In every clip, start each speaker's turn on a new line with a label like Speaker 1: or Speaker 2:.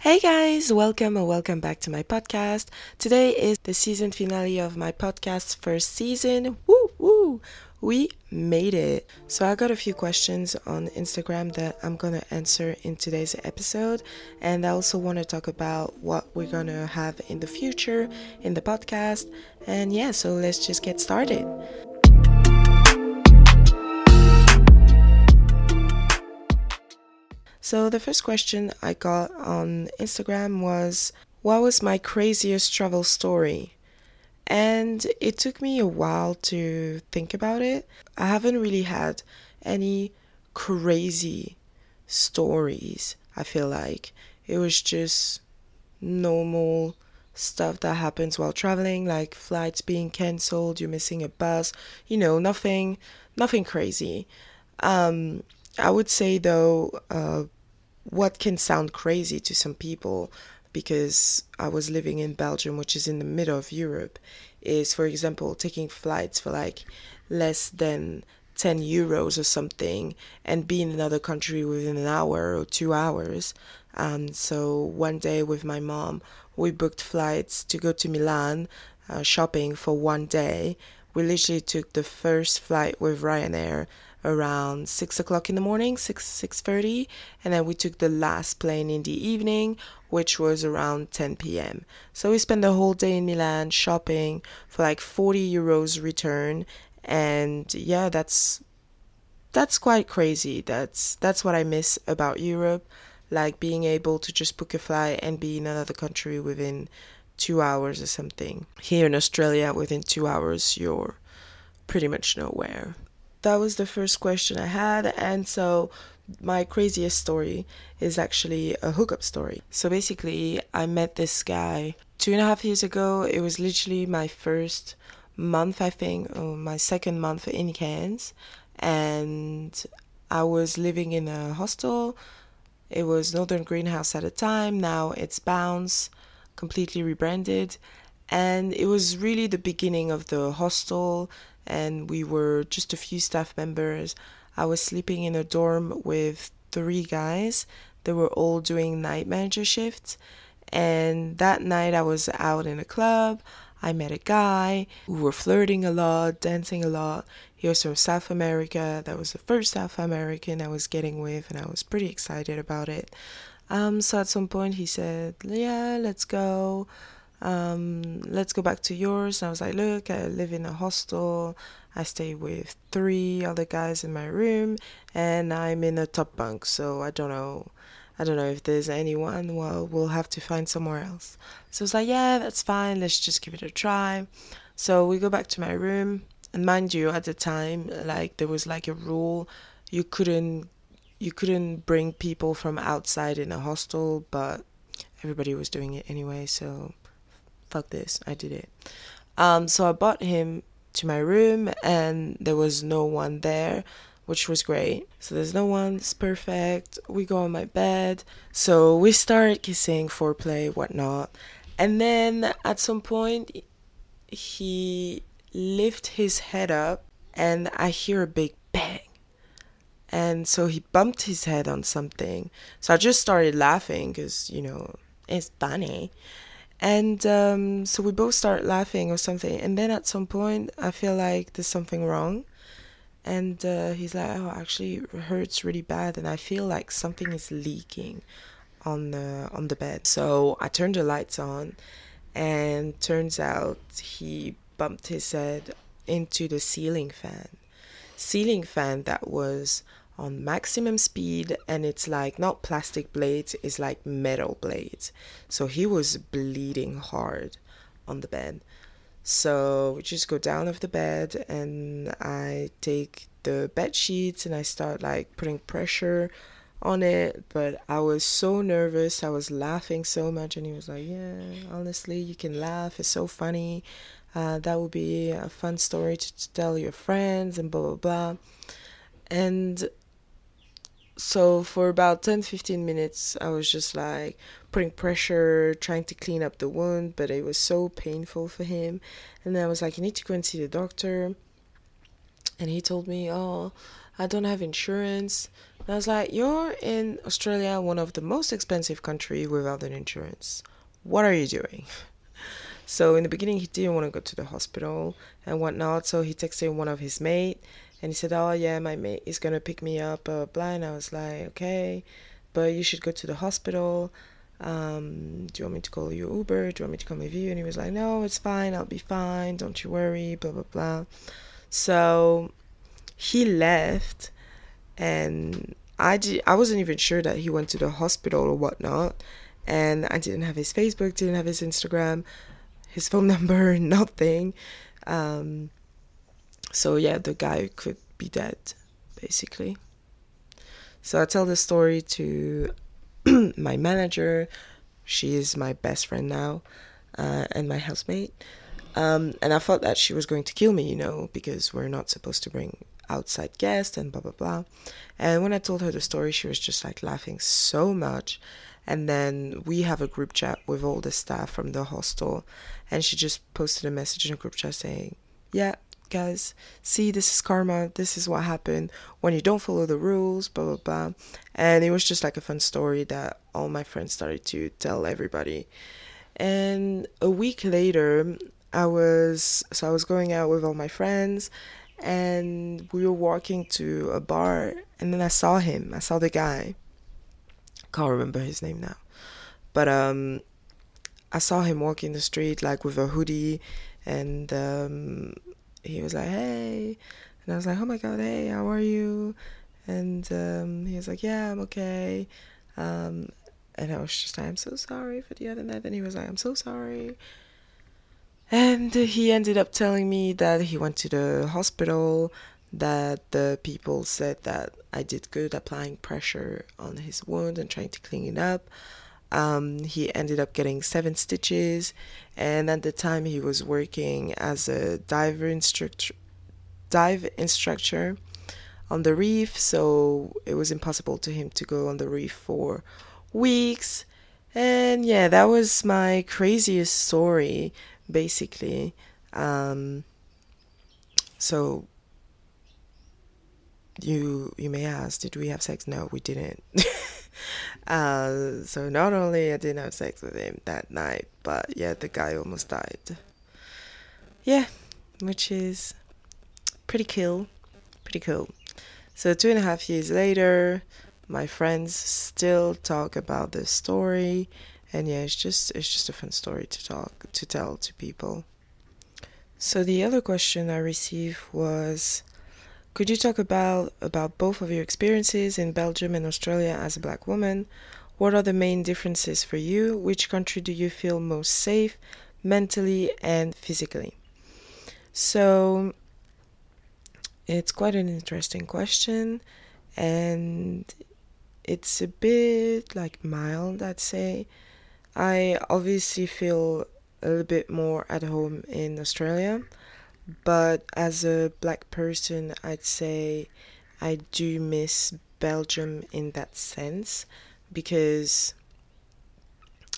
Speaker 1: Hey guys, welcome and welcome back to my podcast. Today is the season finale of my podcast's first season. Woo woo! We made it. So I got a few questions on Instagram that I'm going to answer in today's episode and I also want to talk about what we're going to have in the future in the podcast. And yeah, so let's just get started. So, the first question I got on Instagram was What was my craziest travel story? And it took me a while to think about it. I haven't really had any crazy stories, I feel like. It was just normal stuff that happens while traveling like flights being cancelled you're missing a bus you know nothing nothing crazy um i would say though uh what can sound crazy to some people because I was living in Belgium, which is in the middle of Europe, is for example taking flights for like less than 10 euros or something and be in another country within an hour or two hours. Um, so one day with my mom, we booked flights to go to Milan uh, shopping for one day. We literally took the first flight with Ryanair around six o'clock in the morning, six six thirty, and then we took the last plane in the evening, which was around 10 p.m. So we spent the whole day in Milan shopping for like 40 euros return, and yeah, that's that's quite crazy. That's that's what I miss about Europe, like being able to just book a flight and be in another country within two hours or something. Here in Australia, within two hours, you're pretty much nowhere that was the first question I had. And so my craziest story is actually a hookup story. So basically, I met this guy two and a half years ago. It was literally my first month, I think, or my second month in Cairns. And I was living in a hostel. It was Northern Greenhouse at the time. Now it's Bounce, completely rebranded. And it was really the beginning of the hostel and we were just a few staff members. I was sleeping in a dorm with three guys. They were all doing night manager shifts. And that night I was out in a club. I met a guy. We were flirting a lot, dancing a lot. He was from South America. That was the first South American I was getting with, and I was pretty excited about it. Um, so at some point he said, Yeah, let's go um, let's go back to yours. And I was like, look, I live in a hostel. I stay with three other guys in my room, and I'm in a top bunk. So I don't know. I don't know if there's anyone. Well, we'll have to find somewhere else. So I was like, yeah, that's fine. Let's just give it a try. So we go back to my room, and mind you, at the time, like there was like a rule, you couldn't you couldn't bring people from outside in a hostel, but everybody was doing it anyway. So fuck this, I did it. Um, so I brought him to my room, and there was no one there, which was great. So there's no one, it's perfect. We go on my bed. So we start kissing, foreplay, whatnot. And then at some point, he lift his head up, and I hear a big bang. And so he bumped his head on something. So I just started laughing because, you know, it's funny. And um, so we both start laughing or something. And then at some point, I feel like there's something wrong. And uh, he's like, "Oh, actually, it hurts really bad, and I feel like something is leaking on the on the bed." So I turned the lights on, and turns out he bumped his head into the ceiling fan. Ceiling fan that was on maximum speed and it's like not plastic blades it's like metal blades. So he was bleeding hard on the bed. So we just go down of the bed and i take the bed sheets and i start like putting pressure on it. But i was so nervous i was laughing so much and he was like yeah honestly you can laugh it's so funny. Uh, that would be a fun story to, to tell your friends and blah blah blah. And so for about 10 15 minutes i was just like putting pressure trying to clean up the wound but it was so painful for him and then i was like you need to go and see the doctor and he told me oh i don't have insurance And I was like, You're in Australia, one of the most expensive country without an insurance. What are you doing? So in the beginning, he didn't want to go to the hospital and whatnot. So he texted one of his mate, and he said, "Oh yeah, my mate is gonna pick me up." Uh, blah. And I was like, "Okay, but you should go to the hospital. Um, do you want me to call you Uber? Do you want me to come with you?" And he was like, "No, it's fine. I'll be fine. Don't you worry." Blah blah blah. So he left, and I wasn't even sure that he went to the hospital or whatnot, and I didn't have his Facebook, didn't have his Instagram his phone number, nothing. Um, so yeah, the guy could be dead, basically. So I tell the story to my manager. She is my best friend now, uh, and my housemate. Um, and I thought that she was going to kill me, you know, because we're not supposed to bring outside guests and blah blah blah. And when I told her the story, she was just like laughing so much. And then we have a group chat with all the staff from the hostel, and she just posted a message in a group chat saying, "Yeah, guys, see, this is karma. This is what happened when you don't follow the rules." Blah blah blah. And it was just like a fun story that all my friends started to tell everybody. And a week later, I was so I was going out with all my friends and we were walking to a bar and then I saw him. I saw the guy. Can't remember his name now. But um I saw him walking the street like with a hoodie and um he was like, Hey and I was like, Oh my god, hey, how are you? And um he was like, Yeah, I'm okay. Um and I was just like, I'm so sorry for the other night. And he was like, I'm so sorry. And he ended up telling me that he went to the hospital, that the people said that I did good applying pressure on his wound and trying to clean it up. Um, he ended up getting seven stitches, and at the time he was working as a diver instructor, dive instructor on the reef, so it was impossible to him to go on the reef for weeks. And yeah, that was my craziest story basically. Um, so you you may ask, did we have sex? No, we didn't. uh, so not only I didn't have sex with him that night, but yeah, the guy almost died. Yeah, which is pretty cool, pretty cool. So two and a half years later, my friends still talk about this story and yeah it's just it's just a fun story to talk to tell to people so the other question i received was could you talk about about both of your experiences in belgium and australia as a black woman? What are the main differences for you? Which country do you feel most safe mentally and physically? So it's quite an interesting question and it's a bit like mild i'd say. I obviously feel a little bit more at home in Australia, but as a black person, I'd say I do miss Belgium in that sense because,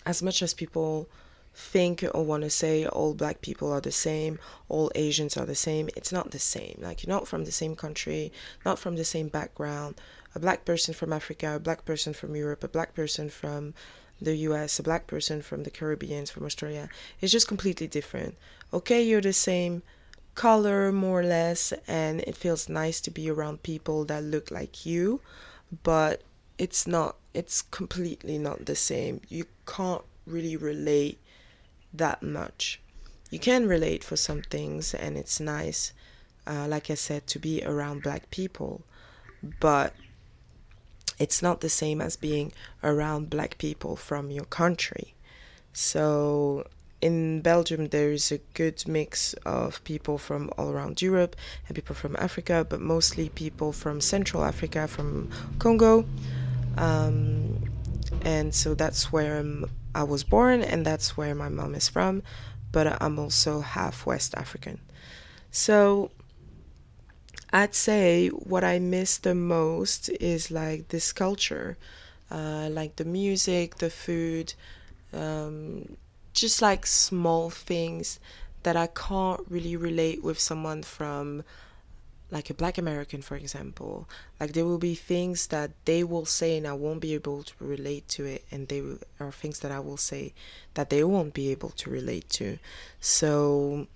Speaker 1: as much as people think or want to say all black people are the same, all Asians are the same, it's not the same. Like, you're not from the same country, not from the same background. A black person from Africa, a black person from Europe, a black person from the US, a black person from the Caribbean, from Australia, it's just completely different. Okay, you're the same color more or less, and it feels nice to be around people that look like you, but it's not, it's completely not the same. You can't really relate that much. You can relate for some things, and it's nice, uh, like I said, to be around black people, but it's not the same as being around black people from your country. So in Belgium, there is a good mix of people from all around Europe and people from Africa, but mostly people from Central Africa, from Congo. Um, and so that's where I'm, I was born, and that's where my mom is from. But I'm also half West African. So I'd say what I miss the most is like this culture, uh, like the music, the food, um, just like small things that I can't really relate with someone from like a black American, for example, like there will be things that they will say and I won't be able to relate to it, and they are things that I will say that they won't be able to relate to. So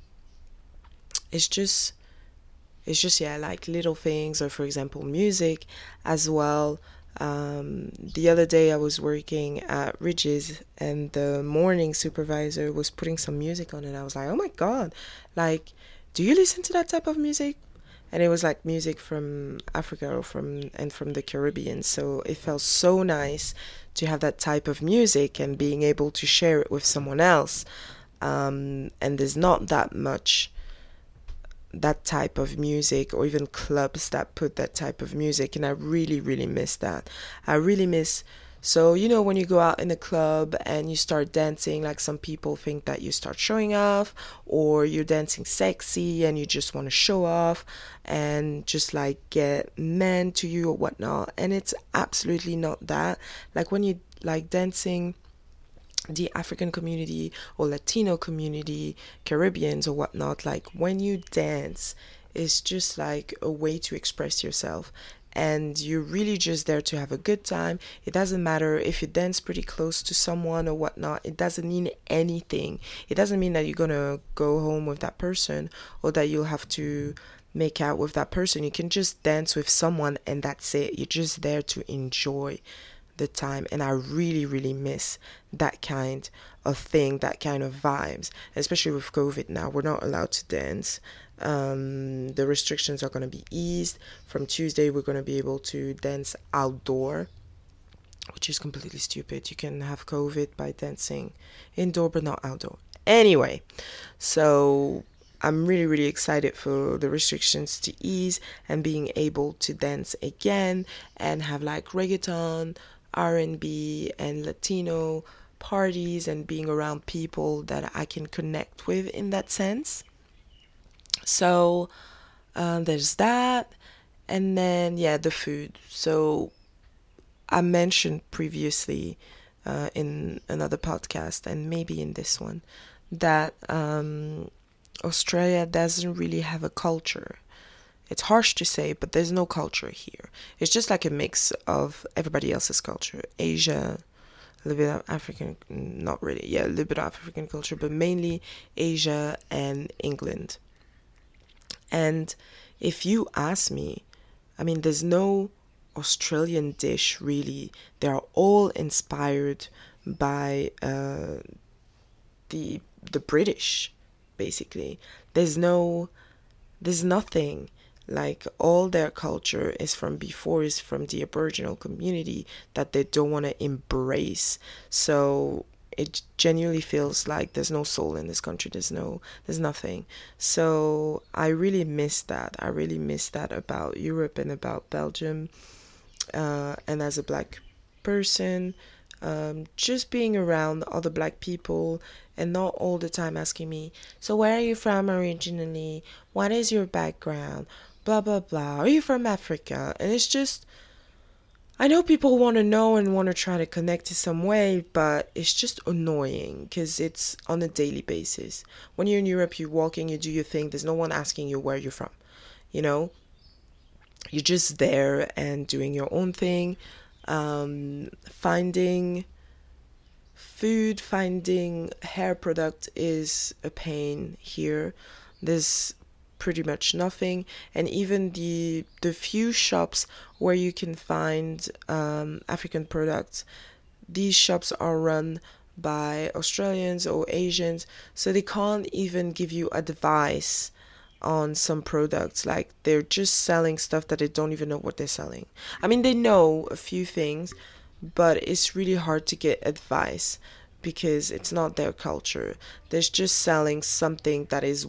Speaker 1: it's just, it's just yeah, like little things, or for example, music as well. Um, the other day I was working at Rydges and the morning supervisor was putting some music on and I was like, oh my god, like, do you listen to that type of music? and it was like music from Africa or from and from the Caribbean. So it felt so nice to have that type of music and being able to share it with someone else. Um, and there's not that much that type of music or even clubs that put that type of music and I really really miss that. I really miss so, you know, when you go out in a club and you start dancing, like some people think that you start showing off, or you're dancing sexy and you just want to show off and just like get men to you or whatnot. And it's absolutely not that. Like when you like dancing, the African community or Latino community, Caribbeans or whatnot, like when you dance, it's just like a way to express yourself and you're really just there to have a good time. It doesn't matter if you dance pretty close to someone or whatnot, it doesn't mean anything. It doesn't mean that you're gonna go home with that person or that you'll have to make out with that person. You can just dance with someone and that's it. You're just there to enjoy the time and I really really miss that kind of thing, that kind of vibes, especially with COVID now. We're not allowed to dance. Um, the restrictions are going to be eased. From Tuesday, we're going to be able to dance outdoor, which is completely stupid. You can have COVID by dancing indoor, but not outdoor. Anyway, so I'm really, really excited for the restrictions to ease and being able to dance again and have like reggaeton, R&B, and Latino parties and being around people that I can connect with in that sense. So uh, there's that. And then, yeah, the food. So I mentioned previously uh, in another podcast and maybe in this one that um, Australia doesn't really have a culture. It's harsh to say, but there's no culture here. It's just like a mix of everybody else's culture Asia, a little bit of African, not really, yeah, a little bit of African culture, but mainly Asia and England. And if you ask me, I mean, there's no Australian dish really. They are all inspired by uh, the the British, basically. There's no, there's nothing like all their culture is from before is from the Aboriginal community that they don't want to embrace. So it genuinely feels like there's no soul in this country. There's no there's nothing. So i really miss that. I really miss that about europe and about belgium uh, and as a black person um, just being around other black people and not all the time asking me so where are you from originally? What is your background blah blah blah are you from africa and it's just I know people want to know and want to try to connect in some way, but it's just annoying because it's on a daily basis. When you're in Europe, you're walking, you do your thing, there's no one asking you where you're from. You know, you're just there and doing your own thing, um, finding food, finding hair product is a pain here. There's pretty much nothing. And even the the few shops where you can find um, African products these shops are run by Australians or Asians. So they can't even give you advice on some products. Like they're just selling stuff that they don't even know what they're selling. I mean they know a few things but it's really hard to get advice because it's not their culture. They're just selling something that is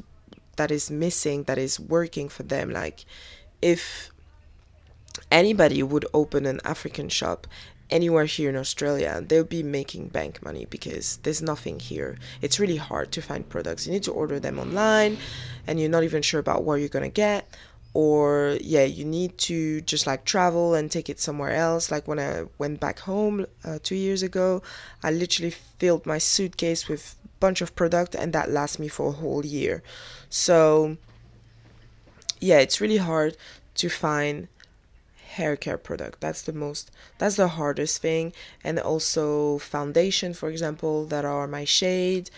Speaker 1: that is missing that is working for them like if anybody would open an african shop anywhere here in australia they'll be making bank money because there's nothing here. It's really hard to find products. You need to order them online and you're not even sure about what you're going to get or yeah you need to just like travel and take it somewhere else. Like when i went back home uh, two years ago i literally filled my suitcase with bunch of product and that lasts me for a whole year so yeah, it's really hard to find hair care product. That's the most that's the hardest thing and also foundation for example that are my shade.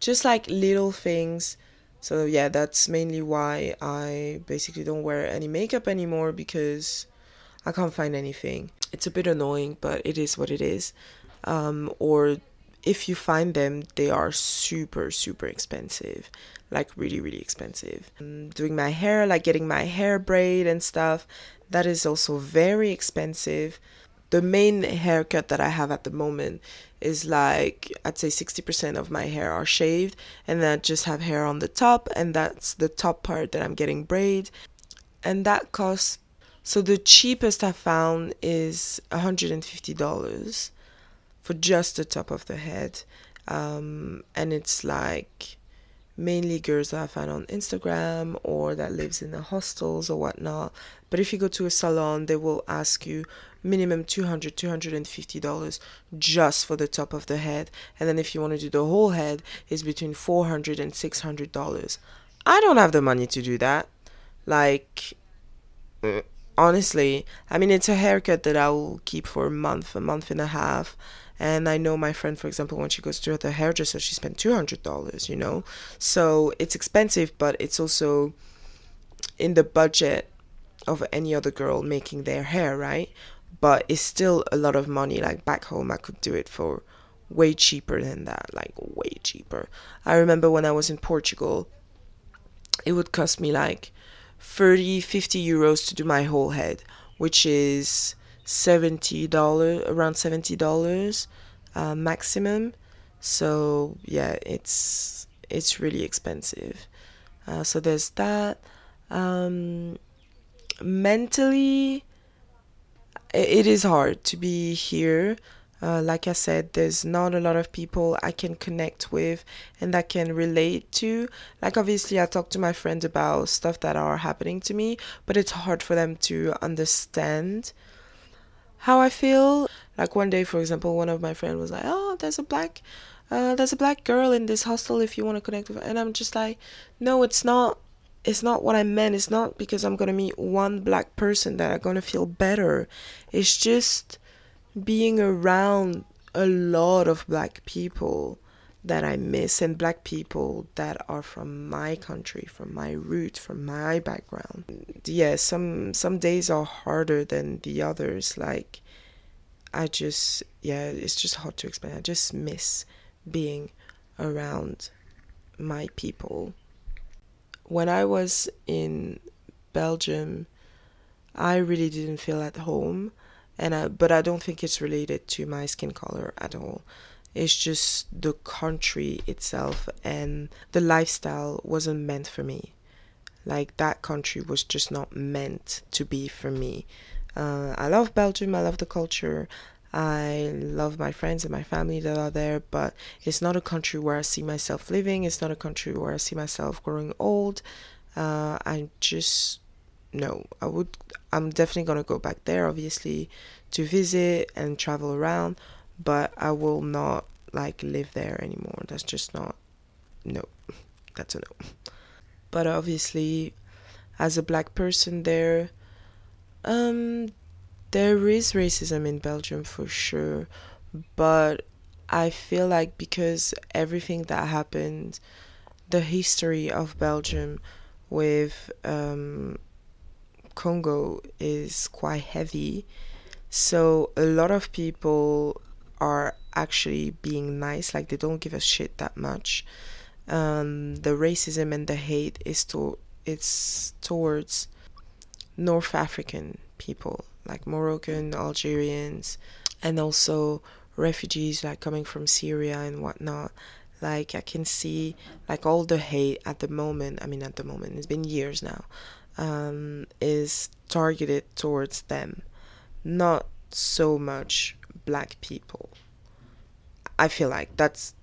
Speaker 1: Just like little things. So yeah, that's mainly why I basically don't wear any makeup anymore because I can't find anything. It's a bit annoying, but it is what it is. Um, or if you find them, they are super, super expensive. Like, really, really expensive. Um, doing my hair, like getting my hair braid and stuff, that is also very expensive. The main haircut that I have at the moment is like I'd say 60% of my hair are shaved and then I just have hair on the top and that's the top part that I'm getting braid and that costs so the cheapest I found is $150 for just the top of the head. Um, and it's like mainly girls that I find on Instagram or that lives in the hostels or whatnot. But if you go to a salon, they will ask you minimum 200 $250 just for the top of the head. And then if you want to do the whole head, it's between 400 and $600. I don't have the money to do that. Like, honestly, I mean, it's a haircut that I will keep for a month, a month and a half. And I know my friend, for example, when she goes to the hairdresser, she spent two hundred dollars. You know, so it's expensive, but it's also in the budget of any other girl making their hair, right? But it's still a lot of money. Like back home, I could do it for way cheaper than that, like way cheaper. I remember when I was in Portugal, it would cost me like 30, 50 euros to do my whole head, which is seventy dollar around seventy dollars uh, maximum. So yeah, it's it's really expensive. Uh, so there's that. Um, mentally, it is hard to be here. Uh, like I said, there's not a lot of people I can connect with and that can relate to. Like, obviously, I talk to my friends about stuff that are happening to me, but it's hard for them to understand how I feel. Like one day, for example, one of my friends was like, "Oh, there's a black, uh, there's a black girl in this hostel. If you want to connect with," her. and I'm just like, "No, it's not. It's not what I meant. It's not because I'm gonna meet one black person that I'm gonna feel better. It's just being around a lot of black people." that I miss and black people that are from my country, from my root, from my background. Yeah, some some days are harder than the others. Like I just yeah, it's just hard to explain. I just miss being around my people. When I was in Belgium, I really didn't feel at home and I, but I don't think it's related to my skin color at all. It's just the country itself and the lifestyle wasn't meant for me. Like that country was just not meant to be for me. Uh, I love Belgium. I love the culture. I love my friends and my family that are there, but it's not a country where I see myself living. It's not a country where I see myself growing old. Uh, I just no. I would. I'm definitely gonna go back there, obviously, to visit and travel around but I will not like live there anymore. That's just not no. That's a no. But obviously as a black person there um there is racism in Belgium for sure, but I feel like because everything that happened, the history of Belgium with um, Congo is quite heavy. So a lot of people are actually being nice, like they don't give a shit that much. Um, the racism and the hate is to it's towards North African people, like Moroccan, Algerians, and also refugees like coming from Syria and whatnot. Like I can see like all the hate at the moment. I mean, at the moment, it's been years now. Um, is targeted towards them, not so much black people. I feel like that's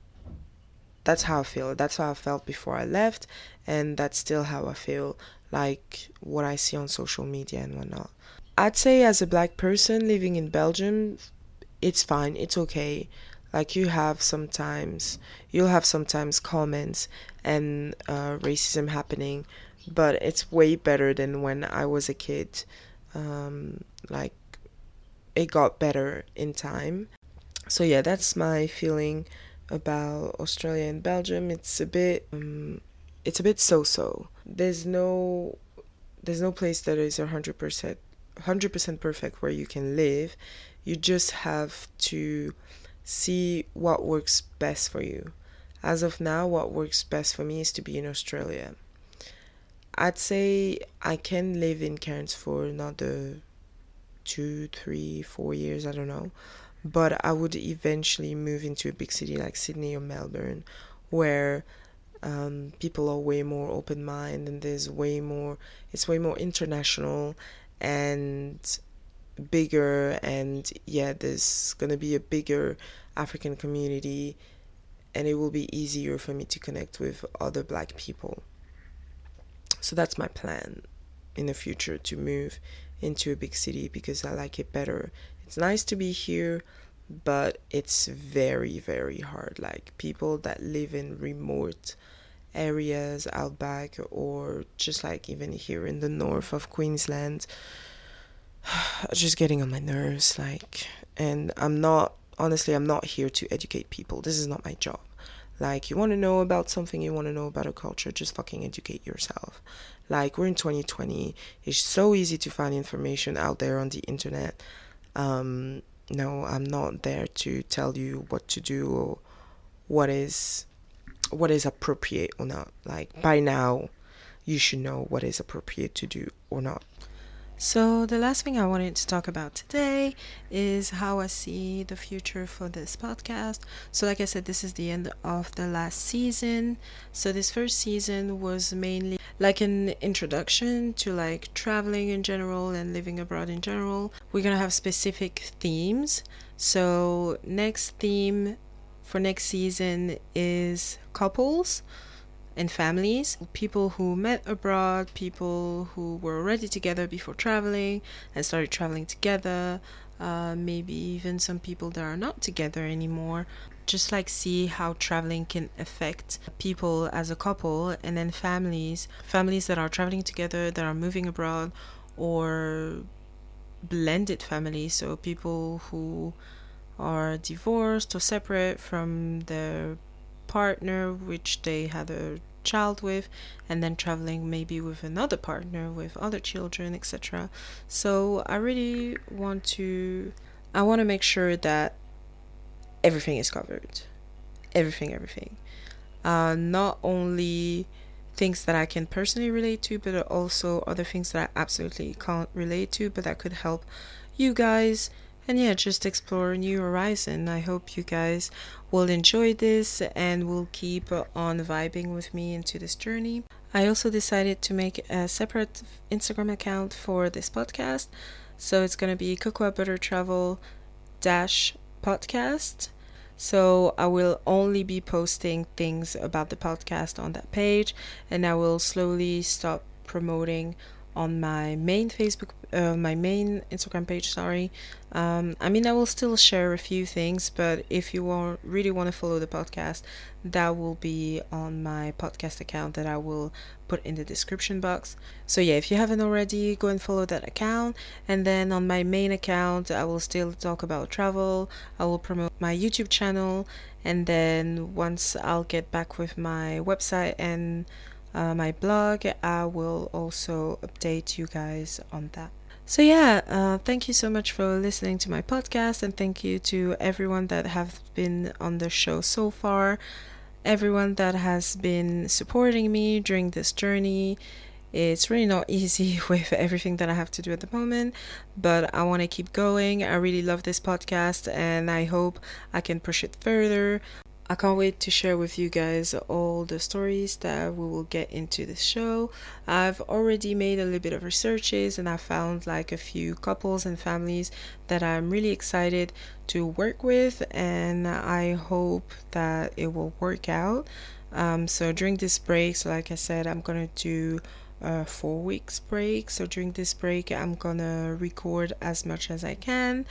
Speaker 1: that's how I feel. That's how I felt before I left, and that's still how I feel like what I see on social media and whatnot. I'd say as a black person living in Belgium, it's fine, it's okay. Like you have sometimes, you'll have sometimes comments and uh, racism happening, but it's way better than when I was a kid. Um, like it got better in time. So yeah, that's my feeling about Australia and Belgium. It's a bit um, it's a bit so-so. There's no there's no place that is 100% 100% perfect where you can live. You just have to see what works best for you. As of now, what works best for me is to be in Australia. I'd say I can live in Cairns for another two, three, four years, I don't know. But I would eventually move into a big city like Sydney or Melbourne where um, people are way more open minded and there's way more, it's way more international and bigger. And yeah, there's gonna be a bigger African community and it will be easier for me to connect with other black people. So that's my plan in the future to move into a big city because I like it better. It's nice to be here, but it's very, very hard. Like people that live in remote areas out back or just like even here in the north of Queensland just getting on my nerves like and I'm not honestly I'm not here to educate people. This is not my job. Like, you want to know about something, you want to know about a culture, just fucking educate yourself. Like, we're in 2020. It's so easy to find information out there on the internet. Um, no, I'm not there to tell you what to do or what is what is appropriate or not. Like by now, you should know what is appropriate to do or not. So, the last thing I wanted to talk about today is how I see the future for this podcast. So, like I said, this is the end of the last season. So, this first season was mainly like an introduction to like traveling in general and living abroad in general. We're gonna have specific themes. So, next theme for next season is couples and families, people who met abroad, people who were already together before traveling and started traveling together, uh, maybe even some people that are not together anymore. Just like see how traveling can affect people as a couple, and then families, families that are traveling together, that are moving abroad, or blended families, so people who are divorced or separate from their partner which they had a child with and then traveling maybe with another partner with other children etc so i really want to i want to make sure that everything is covered. Everything everything. Uh, not only things that i can personally relate to but also other things that i absolutely can't relate to but that could help you guys and yeah, just explore new horizon. I hope you guys will enjoy this and will keep on vibing with me into this journey. I also decided to make a separate Instagram account for this podcast. So it's going to be Cocoa Butter Travel dash podcast. So I will only be posting things about the podcast on that page and I will slowly stop promoting on my main Facebook, uh, my main Instagram page. Sorry. Um, I mean, I will still share a few things, but if you want, really want to follow the podcast, that will be on my podcast account that I will put in the description box. So yeah, if you haven't already, go and follow that account. And then on my main account, I will still talk about travel. I will promote my YouTube channel, and then once I'll get back with my website and uh, my blog, I will also update you guys on that. So yeah, uh, thank you so much for listening to my podcast, and thank you to everyone that have been on the show so far, everyone that has been supporting me during this journey. It's really not easy with everything that I have to do at the moment, but I want to keep going. I really love this podcast, and I hope I can push it further. I can't wait to share with you guys all the stories that we will get into the show. I've already made a little bit of researches and I found like a few couples and families that I'm really excited to work with, and I hope that it will work out. Um, so during this break, so like I said, I'm gonna do a four weeks break. So during this break, I'm gonna record as much as I can.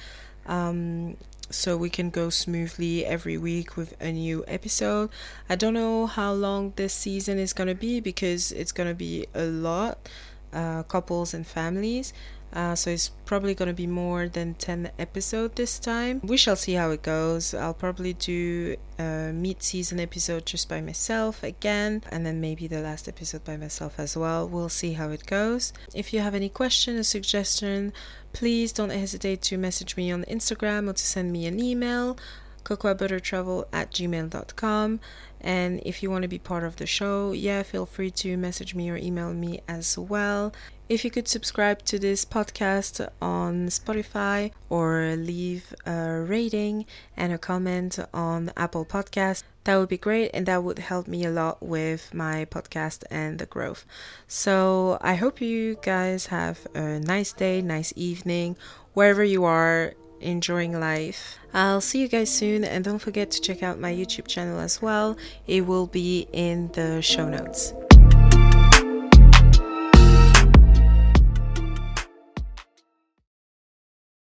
Speaker 1: Um, so we can go smoothly every week with a new episode. I don't know how long this season is going to be because it's going to be a lot, uh, couples and families. Uh, so it's probably going to be more than 10 episodes this time. We shall see how it goes. I'll probably do a mid season episode just by myself again, and then maybe the last episode by myself as well. We'll see how it goes. If you have any question or suggestion, please don't hesitate to message me on Instagram or to send me an email cocoabuttertravel at gmail.com and if you want to be part of the show yeah feel free to message me or email me as well if you could subscribe to this podcast on Spotify or leave a rating and a comment on Apple Podcast, that would be great and that would help me a lot with my podcast and the growth. So I hope you guys have a nice day, nice evening, wherever you are enjoying life. I'll see you guys soon and don't forget to check out my YouTube channel as well. It will be in the show notes.